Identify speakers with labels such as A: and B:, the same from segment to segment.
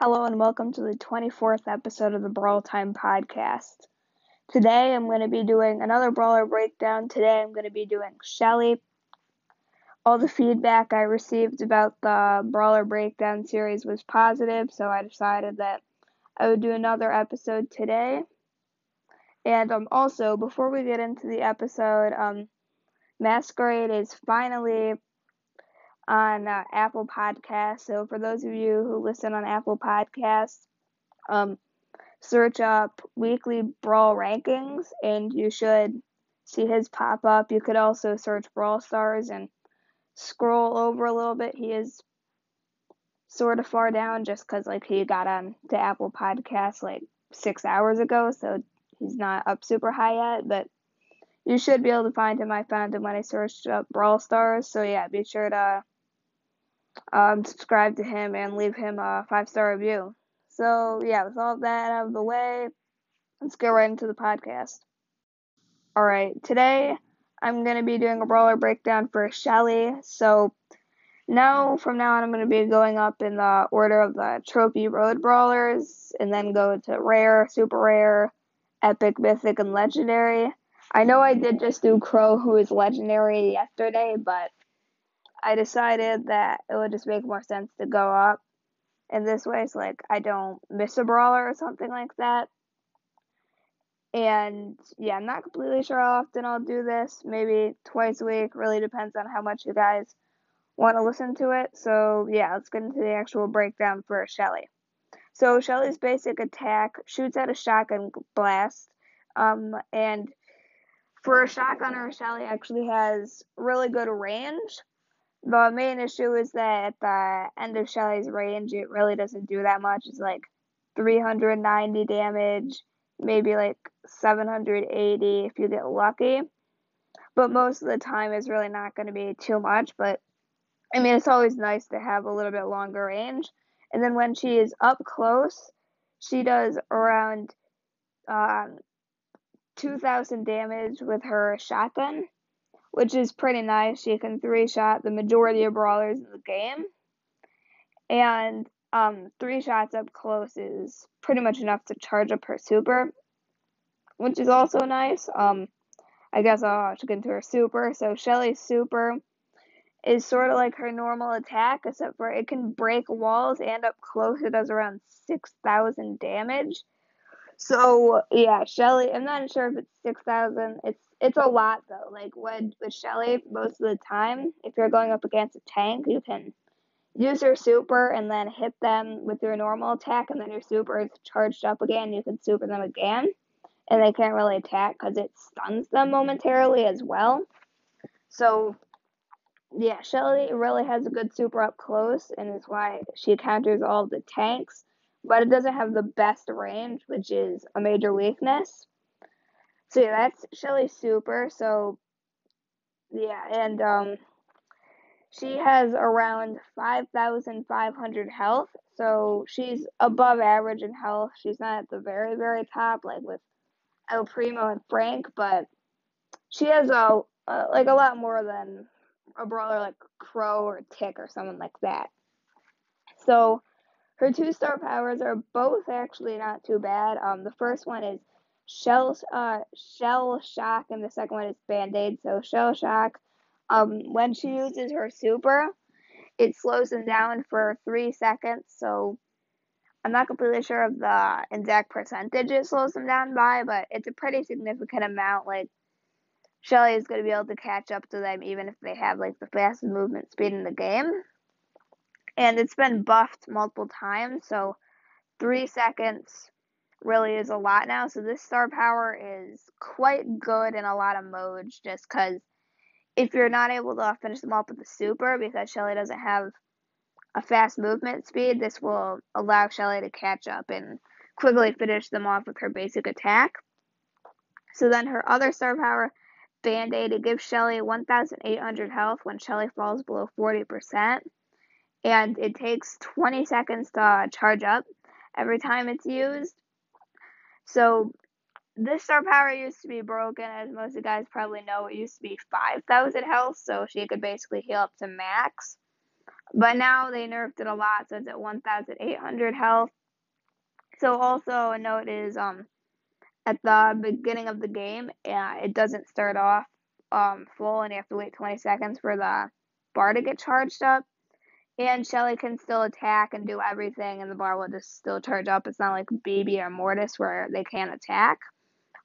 A: Hello and welcome to the 24th episode of the Brawl Time podcast. Today I'm going to be doing another brawler breakdown. Today I'm going to be doing Shelly. All the feedback I received about the brawler breakdown series was positive, so I decided that I would do another episode today. And um, also, before we get into the episode, um, Masquerade is finally on uh, Apple Podcasts. So for those of you who listen on Apple Podcasts, um, search up weekly Brawl rankings, and you should see his pop up. You could also search Brawl Stars and scroll over a little bit. He is sort of far down just because like he got on to Apple Podcasts like six hours ago, so he's not up super high yet, but you should be able to find him. I found him when I searched up Brawl Stars. So yeah, be sure to um, subscribe to him and leave him a five star review. So, yeah, with all that out of the way, let's get right into the podcast. Alright, today I'm going to be doing a brawler breakdown for Shelly. So, now, from now on, I'm going to be going up in the order of the Trophy Road Brawlers and then go to Rare, Super Rare, Epic, Mythic, and Legendary. I know I did just do Crow, who is Legendary, yesterday, but I decided that it would just make more sense to go up in this way, so like I don't miss a brawler or something like that. And yeah, I'm not completely sure how often I'll do this. Maybe twice a week. Really depends on how much you guys want to listen to it. So yeah, let's get into the actual breakdown for Shelly. So Shelly's basic attack shoots at a shotgun blast, um, and for a shotgunner, Shelly actually has really good range. The main issue is that at the end of Shelly's range, it really doesn't do that much. It's like 390 damage, maybe like 780 if you get lucky. But most of the time, it's really not going to be too much. But I mean, it's always nice to have a little bit longer range. And then when she is up close, she does around um, 2,000 damage with her shotgun which is pretty nice. She can three shot the majority of brawlers in the game. And um, three shots up close is pretty much enough to charge up her super, which is also nice. Um, I guess I'll have to get into her super. So Shelly's super is sort of like her normal attack, except for it can break walls and up close it does around 6,000 damage. So yeah, Shelly, I'm not sure if it's 6,000. It's it's a lot though. Like with with Shelly, most of the time, if you're going up against a tank, you can use your super and then hit them with your normal attack, and then your super is charged up again. You can super them again, and they can't really attack because it stuns them momentarily as well. So yeah, Shelly really has a good super up close, and is why she counters all the tanks. But it doesn't have the best range, which is a major weakness. So yeah, that's Shelly Super. So yeah, and um, she has around five thousand five hundred health. So she's above average in health. She's not at the very very top like with El Primo and Frank, but she has a like a lot more than a brawler like Crow or Tick or someone like that. So her two star powers are both actually not too bad. Um, the first one is Shell uh Shell Shock and the second one is Band Aid. So Shell Shock, um, when she uses her super, it slows them down for three seconds. So I'm not completely sure of the exact percentage it slows them down by, but it's a pretty significant amount. Like Shelly is going to be able to catch up to them even if they have like the fastest movement speed in the game. And it's been buffed multiple times, so three seconds really is a lot now. So this star power is quite good in a lot of modes just because if you're not able to finish them off with the super because Shelly doesn't have a fast movement speed, this will allow Shelly to catch up and quickly finish them off with her basic attack. So then her other star power, Band Aid, it gives Shelly 1,800 health when Shelly falls below 40%. And it takes 20 seconds to charge up every time it's used. So this star power used to be broken, as most of you guys probably know. It used to be 5,000 health, so she could basically heal up to max. But now they nerfed it a lot, so it's at 1,800 health. So also a note is um at the beginning of the game, uh, it doesn't start off um full, and you have to wait 20 seconds for the bar to get charged up. And Shelly can still attack and do everything, and the bar will just still charge up. It's not like Bibi or Mortis where they can't attack,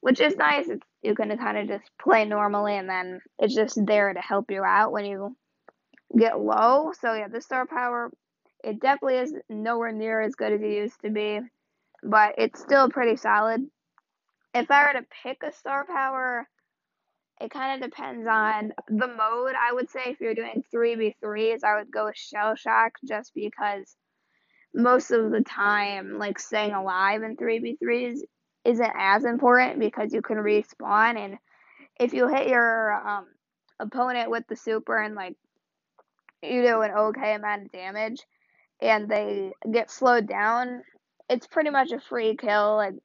A: which is nice. It's, you can kind of just play normally, and then it's just there to help you out when you get low. So yeah, the star power, it definitely is nowhere near as good as it used to be, but it's still pretty solid. If I were to pick a star power, it kind of depends on the mode. I would say if you're doing 3v3s, I would go with Shell Shock just because most of the time, like staying alive in 3v3s isn't as important because you can respawn. And if you hit your um, opponent with the super and like you do an okay amount of damage and they get slowed down, it's pretty much a free kill. And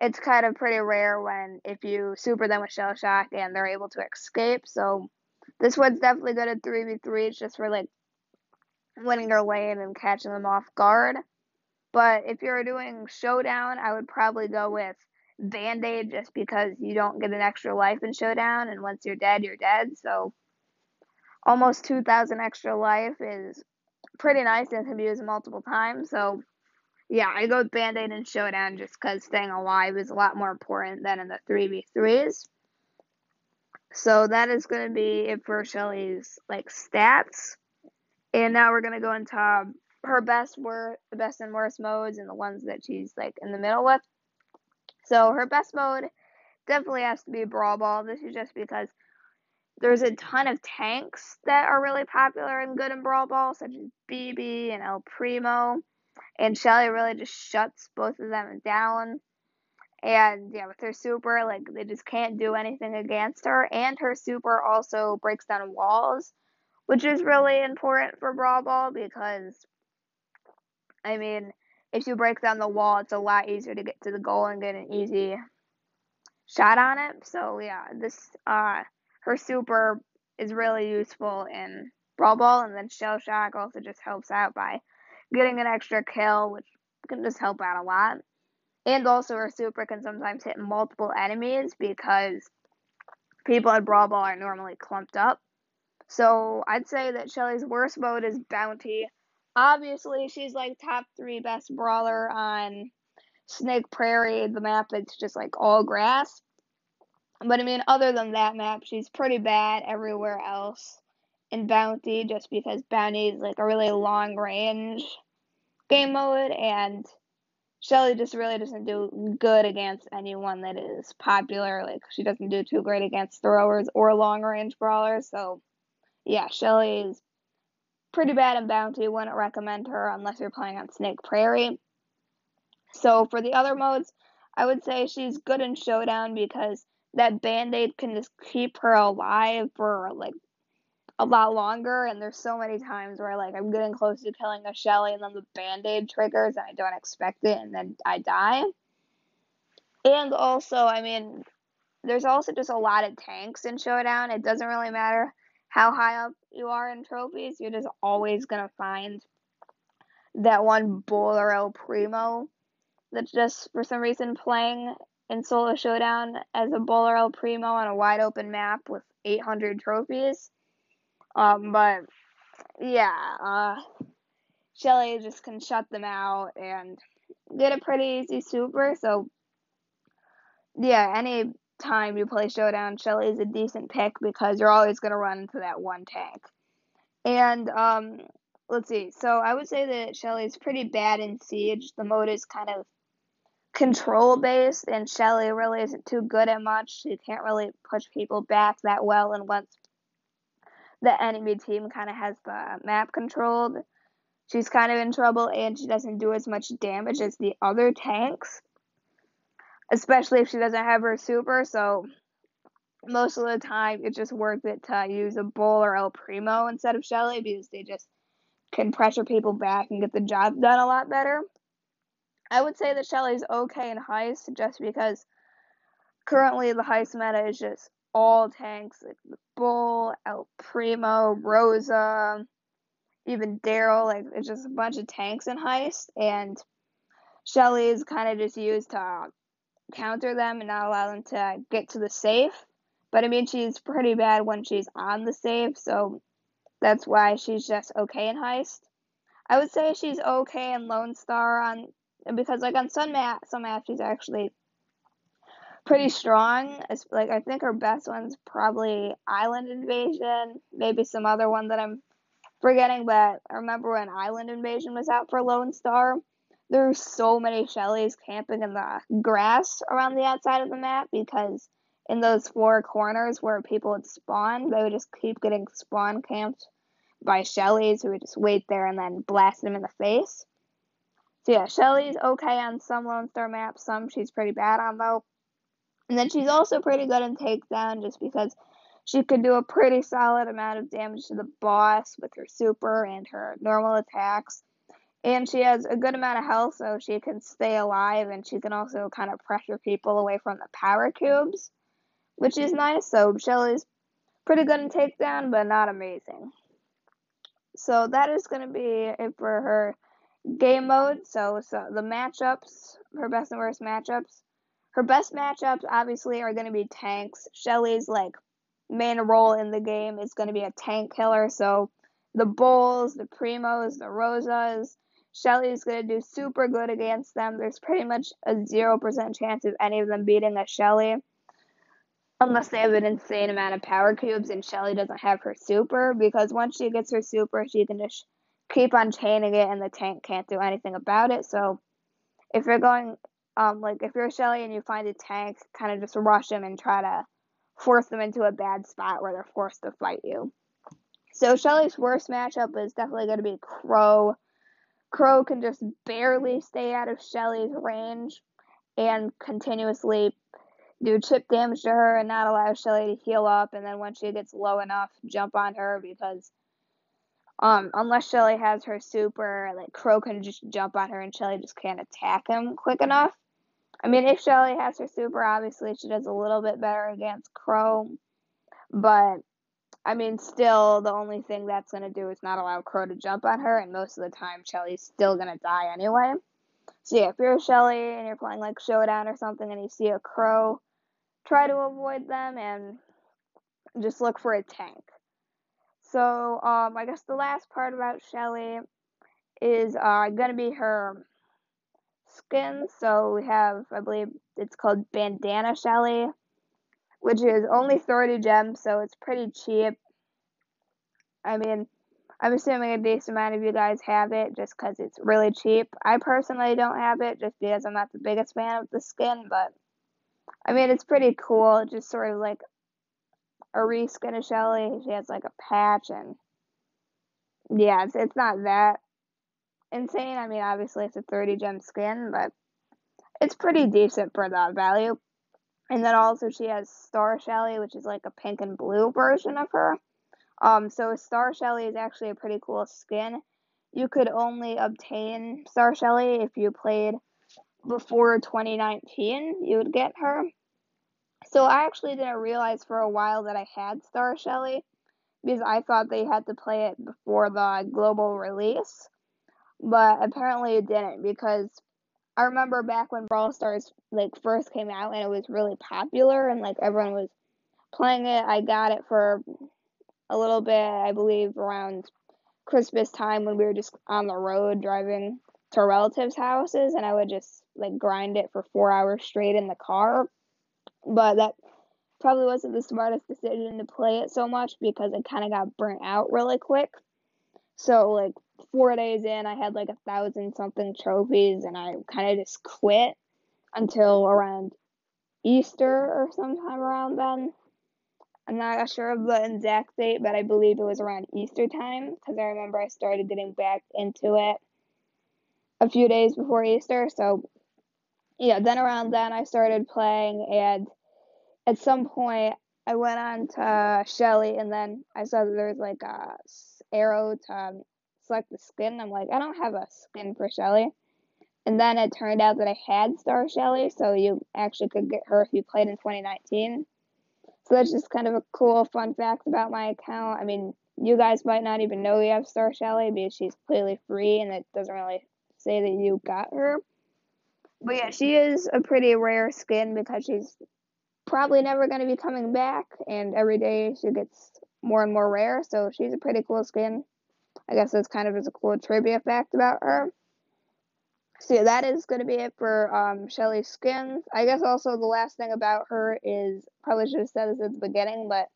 A: it's kind of pretty rare when if you super them with shell shock and they're able to escape. So this one's definitely good at three v three. It's just for like winning their lane and catching them off guard. But if you're doing showdown, I would probably go with Band Aid just because you don't get an extra life in showdown, and once you're dead, you're dead. So almost 2,000 extra life is pretty nice and can be used multiple times. So yeah, I go with Band Aid and Showdown just because staying alive is a lot more important than in the 3v3s. So that is going to be it for Shelly's like stats. And now we're going to go into her best worst, the best and worst modes and the ones that she's like in the middle with. So her best mode definitely has to be Brawl Ball. This is just because there's a ton of tanks that are really popular and good in Brawl Ball, such as Bibi and El Primo and Shelly really just shuts both of them down. And yeah, with her super, like they just can't do anything against her. And her super also breaks down walls, which is really important for Brawl Ball because, I mean, if you break down the wall, it's a lot easier to get to the goal and get an easy shot on it. So yeah, this uh, her super is really useful in Brawl Ball, and then Shell Shock also just helps out by getting an extra kill, which can just help out a lot. And also, her super can sometimes hit multiple enemies because people at Brawl Ball are normally clumped up. So I'd say that Shelly's worst mode is Bounty. Obviously, she's like top three best brawler on Snake Prairie, the map that's just like all grass. But I mean, other than that map, she's pretty bad everywhere else in Bounty just because Bounty is like a really long range game mode and Shelly just really doesn't do good against anyone that is popular. Like she doesn't do too great against throwers or long range brawlers. So yeah, Shelly is pretty bad in Bounty. Wouldn't recommend her unless you're playing on Snake Prairie. So for the other modes, I would say she's good in Showdown because that band aid can just keep her alive for like a lot longer and there's so many times where like I'm getting close to killing a Shelly and then the band-aid triggers and I don't expect it and then I die. And also, I mean, there's also just a lot of tanks in Showdown. It doesn't really matter how high up you are in trophies, you're just always gonna find that one El Primo that's just for some reason playing in Solo Showdown as a El Primo on a wide open map with 800 trophies. Um, but yeah, uh, Shelly just can shut them out and get a pretty easy super. So yeah, any time you play Showdown, Shelly is a decent pick because you're always gonna run into that one tank. And um, let's see. So I would say that Shelly's pretty bad in Siege. The mode is kind of control based, and Shelly really isn't too good at much. She can't really push people back that well, and once the enemy team kind of has the map controlled, she's kind of in trouble and she doesn't do as much damage as the other tanks. Especially if she doesn't have her super, so most of the time it's just worth it to use a Bull or El Primo instead of Shelly because they just can pressure people back and get the job done a lot better. I would say that Shelly's okay in heist just because currently the heist meta is just all tanks like the Bull, El Primo, Rosa, even Darryl. Like it's just a bunch of tanks in Heist, and Shelly is kind of just used to counter them and not allow them to get to the safe. But I mean, she's pretty bad when she's on the safe, so that's why she's just okay in Heist. I would say she's okay in Lone Star on because like on some map, some maps she's actually pretty strong. like I think her best one's probably Island Invasion, maybe some other one that I'm forgetting. But I remember when Island Invasion was out for Lone Star, there were so many Shellys camping in the grass around the outside of the map because in those four corners where people would spawn, they would just keep getting spawn camped by Shellys who would just wait there and then blast them in the face. So yeah, Shelly's okay on some Lone Star maps, some she's pretty bad on though. And then she's also pretty good in takedown just because she could do a pretty solid amount of damage to the boss with her super and her normal attacks. And she has a good amount of health, so she can stay alive, and she can also kind of pressure people away from the power cubes, which is nice. So Shelly's pretty good in takedown, but not amazing. So that is going to be it for her game mode. So, so the matchups, her best and worst matchups. Her best matchups obviously are going to be tanks. Shelly's like main role in the game is going to be a tank killer. So the Bulls, the Primos, the Rosas, Shelly's going to do super good against them. There's pretty much a 0% chance of any of them beating a Shelly. Unless they have an insane amount of power cubes and Shelly doesn't have her super, because once she gets her super, she can just keep on chaining it and the tank can't do anything about it. So if you're going, um, like if you're Shelly and you find a tank, kind of just rush them and try to force them into a bad spot where they're forced to fight you. So Shelly's worst matchup is definitely going to be Crow. Crow can just barely stay out of Shelly's range and continuously do chip damage to her and not allow Shelly to heal up. And then when she gets low enough, jump on her because um, unless Shelly has her super, like Crow can just jump on her and Shelly just can't attack him quick enough. I mean, if Shelly has her super, obviously she does a little bit better against Crow. But I mean, still, the only thing that's gonna do is not allow Crow to jump on her, and most of the time, Shelly's still gonna die anyway. So yeah, if you're Shelly and you're playing like Showdown or something, and you see a Crow, try to avoid them and just look for a tank. So, um, I guess the last part about Shelly is uh, gonna be her skin. So we have, I believe it's called Bandana Shelly, which is only 30 gems, so it's pretty cheap. I mean, I'm assuming a decent amount of you guys have it just because it's really cheap. I personally don't have it just because I'm not the biggest fan of the skin, but I mean, it's pretty cool. Just sort of like a reskin of Shelly. She has like a patch and yeah, it's, it's not that insane. I mean, obviously it's a 30 gem skin, but it's pretty decent for that value. And then also she has Star Shelly, which is like a pink and blue version of her. Um, so Star Shelly is actually a pretty cool skin. You could only obtain Star Shelly if you played before 2019. You would get her. So I actually didn't realize for a while that I had Star Shelly because I thought they had to play it before the global release but apparently it didn't because I remember back when Brawl Stars like first came out and it was really popular and like everyone was playing it. I got it for a little bit, I believe around Christmas time when we were just on the road driving to relatives' houses and I would just like grind it for 4 hours straight in the car. But that probably wasn't the smartest decision to play it so much because it kind of got burnt out really quick. So like four days in, I had like a thousand something trophies, and I kind of just quit until around Easter or sometime around then. I'm not sure of the exact date, but I believe it was around Easter time because I remember I started getting back into it a few days before Easter. So, yeah, then around then I started playing, and at some point I went on to Shelly, and then I saw that there was like a arrow to um, select the skin. I'm like, I don't have a skin for Shelly. And then it turned out that I had Star Shelly, so you actually could get her if you played in 2019. So that's just kind of a cool fun fact about my account. I mean, you guys might not even know you have Star Shelly because she's clearly free and it doesn't really say that you got her. But yeah, she is a pretty rare skin because she's probably never going to be coming back, and every day she gets more and more rare, so she's a pretty cool skin. I guess that's kind of just a cool trivia fact about her. So yeah, that is going to be it for um, Shelly's skins. I guess also the last thing about her is, probably should have said this at the beginning, but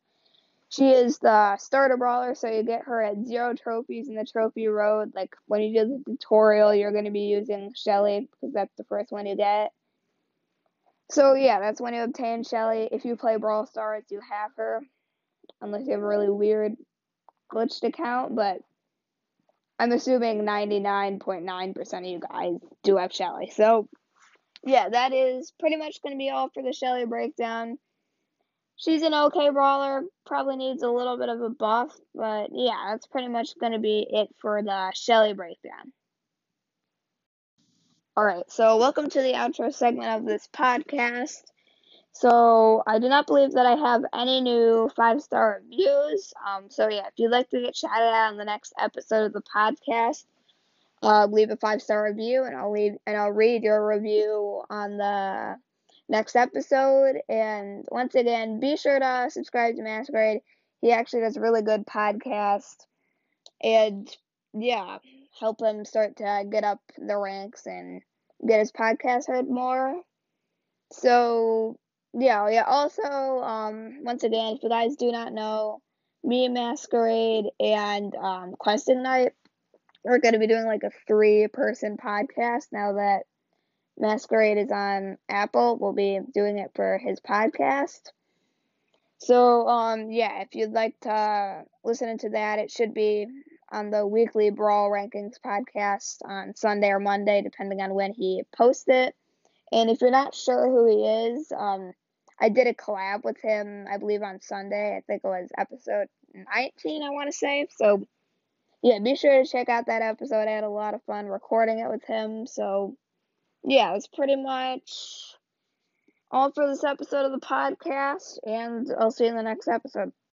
A: she is the starter brawler, so you get her at zero trophies in the trophy road. Like when you do the tutorial, you're going to be using Shelly because that's the first one you get. So yeah, that's when you obtain Shelly. If you play Brawl Stars, you have her, unless you have a really weird glitched account. But I'm assuming 99.9% of you guys do have Shelly. So yeah, that is pretty much going to be all for the Shelly breakdown she's an okay brawler. Probably needs a little bit of a buff, but yeah, that's pretty much going to be it for the Shelly breakdown. Alright, so welcome to the outro segment of this podcast. So, I do not believe that I have any new five star reviews. Um, so, yeah, if you'd like to get shouted out on the next episode of the podcast, uh, leave a five star review, and I'll leave and I'll read your review on the next episode. And once again, be sure to subscribe to Masquerade. He actually does a really good podcast. And yeah, help him start to get up the ranks and get his podcast heard more. So yeah, yeah. Also, um, once again, if you guys do not know, me and Masquerade and um, Quest Ignite, we're gonna be doing like a three person podcast now that Masquerade is on Apple. We'll be doing it for his podcast. So, um, yeah, if you'd like to listen to that, it should be on the weekly Brawl Rankings podcast on Sunday or Monday, depending on when he posts it. And if you're not sure who he is, um, I did a collab with him, I believe, on Sunday. I think it was episode 19, I want to say. So, yeah, be sure to check out that episode. I had a lot of fun recording it with him. So, yeah, that's pretty much all for this episode of the podcast, and I'll see you in the next episode.